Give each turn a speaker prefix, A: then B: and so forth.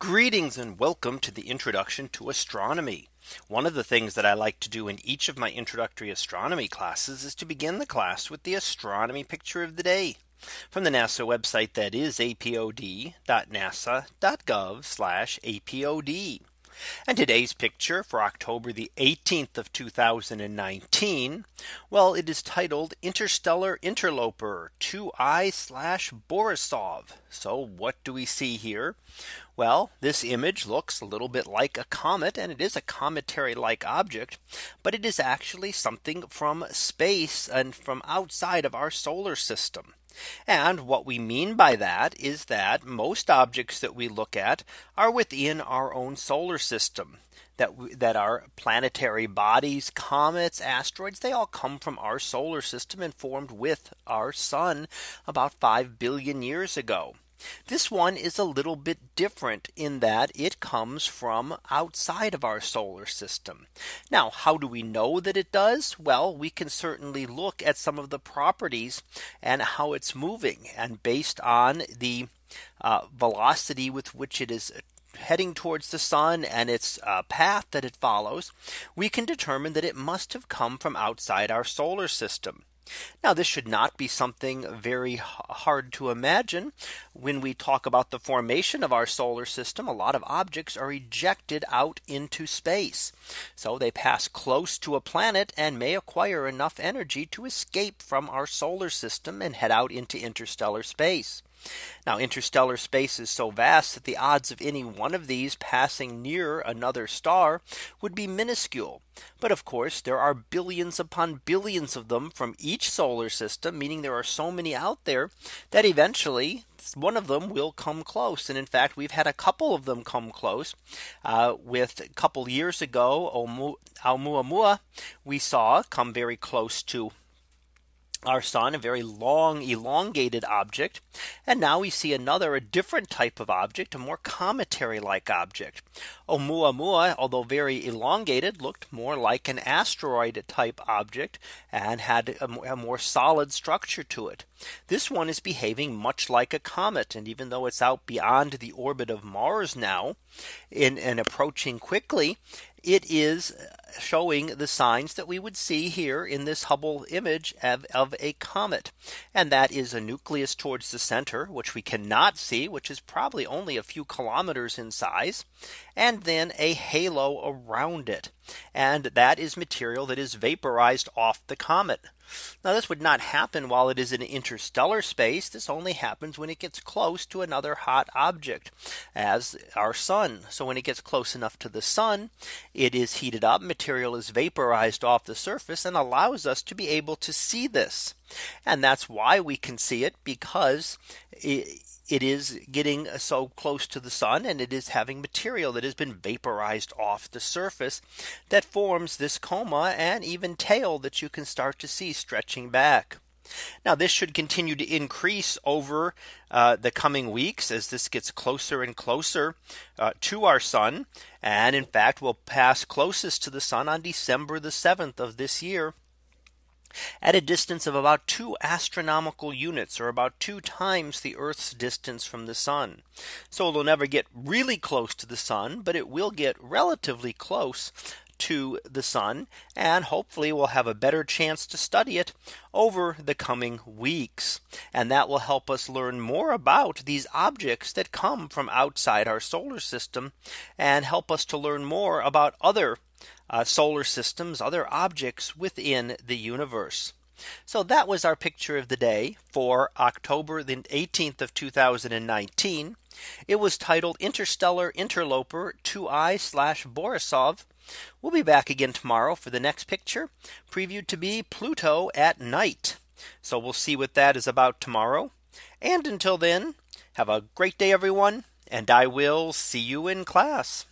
A: Greetings and welcome to the introduction to astronomy. One of the things that I like to do in each of my introductory astronomy classes is to begin the class with the astronomy picture of the day from the NASA website that is apod.nasa.gov apod. And today's picture for October the 18th of 2019. Well, it is titled Interstellar Interloper 2I Borisov. So what do we see here? Well, this image looks a little bit like a comet and it is a cometary like object, but it is actually something from space and from outside of our solar system. And what we mean by that is that most objects that we look at are within our own solar system that that are planetary bodies, comets, asteroids, they all come from our solar system and formed with our sun about 5 billion years ago. This one is a little bit different in that it comes from outside of our solar system. Now, how do we know that it does? Well, we can certainly look at some of the properties and how it's moving and based on the uh, velocity with which it is heading towards the sun and its uh, path that it follows, we can determine that it must have come from outside our solar system. Now, this should not be something very hard to imagine. When we talk about the formation of our solar system, a lot of objects are ejected out into space. So they pass close to a planet and may acquire enough energy to escape from our solar system and head out into interstellar space. Now interstellar space is so vast that the odds of any one of these passing near another star would be minuscule. But of course there are billions upon billions of them from each solar system meaning there are so many out there that eventually one of them will come close. And in fact, we've had a couple of them come close. Uh, with a couple years ago, Oumuamua, we saw come very close to our sun, a very long, elongated object. And now we see another, a different type of object, a more cometary like object. Oumuamua, although very elongated, looked more like an asteroid type object and had a, more solid structure to it. This one is behaving much like a comet. And even though it's out beyond the orbit of Mars now in, and approaching quickly, it is showing the signs that we would see here in this Hubble image of, of, a comet. And that is a nucleus towards the center, which we cannot see, which is probably only a few kilometers in size and then a halo around it. And that is material that is vaporized off the comet. Now this would not happen while it is in interstellar space. This only happens when it gets close to another hot object as our sun. So when it gets close enough to the sun, it is heated up material is vaporized off the surface and allows us to be able to see this. And that's why we can see it because it, it is getting so close to the sun and it is having material that has been vaporized off the surface that forms this coma and even tail that you can start to see stretching back. Now this should continue to increase over uh, the coming weeks as this gets closer and closer uh, to our sun. And in fact, we'll pass closest to the sun on December the 7th of this year at a distance of about two astronomical units or about two times the Earth's distance from the sun. So it'll never get really close to the sun, but it will get relatively close to the sun and hopefully we'll have a better chance to study it over the coming weeks. And that will help us learn more about these objects that come from outside our solar system and help us to learn more about other uh, solar systems, other objects within the universe. So that was our picture of the day for October the 18th of 2019. It was titled Interstellar Interloper 2i slash Borisov. We'll be back again tomorrow for the next picture previewed to be Pluto at night. So we'll see what that is about tomorrow. And until then, have a great day, everyone, and I will see you in class.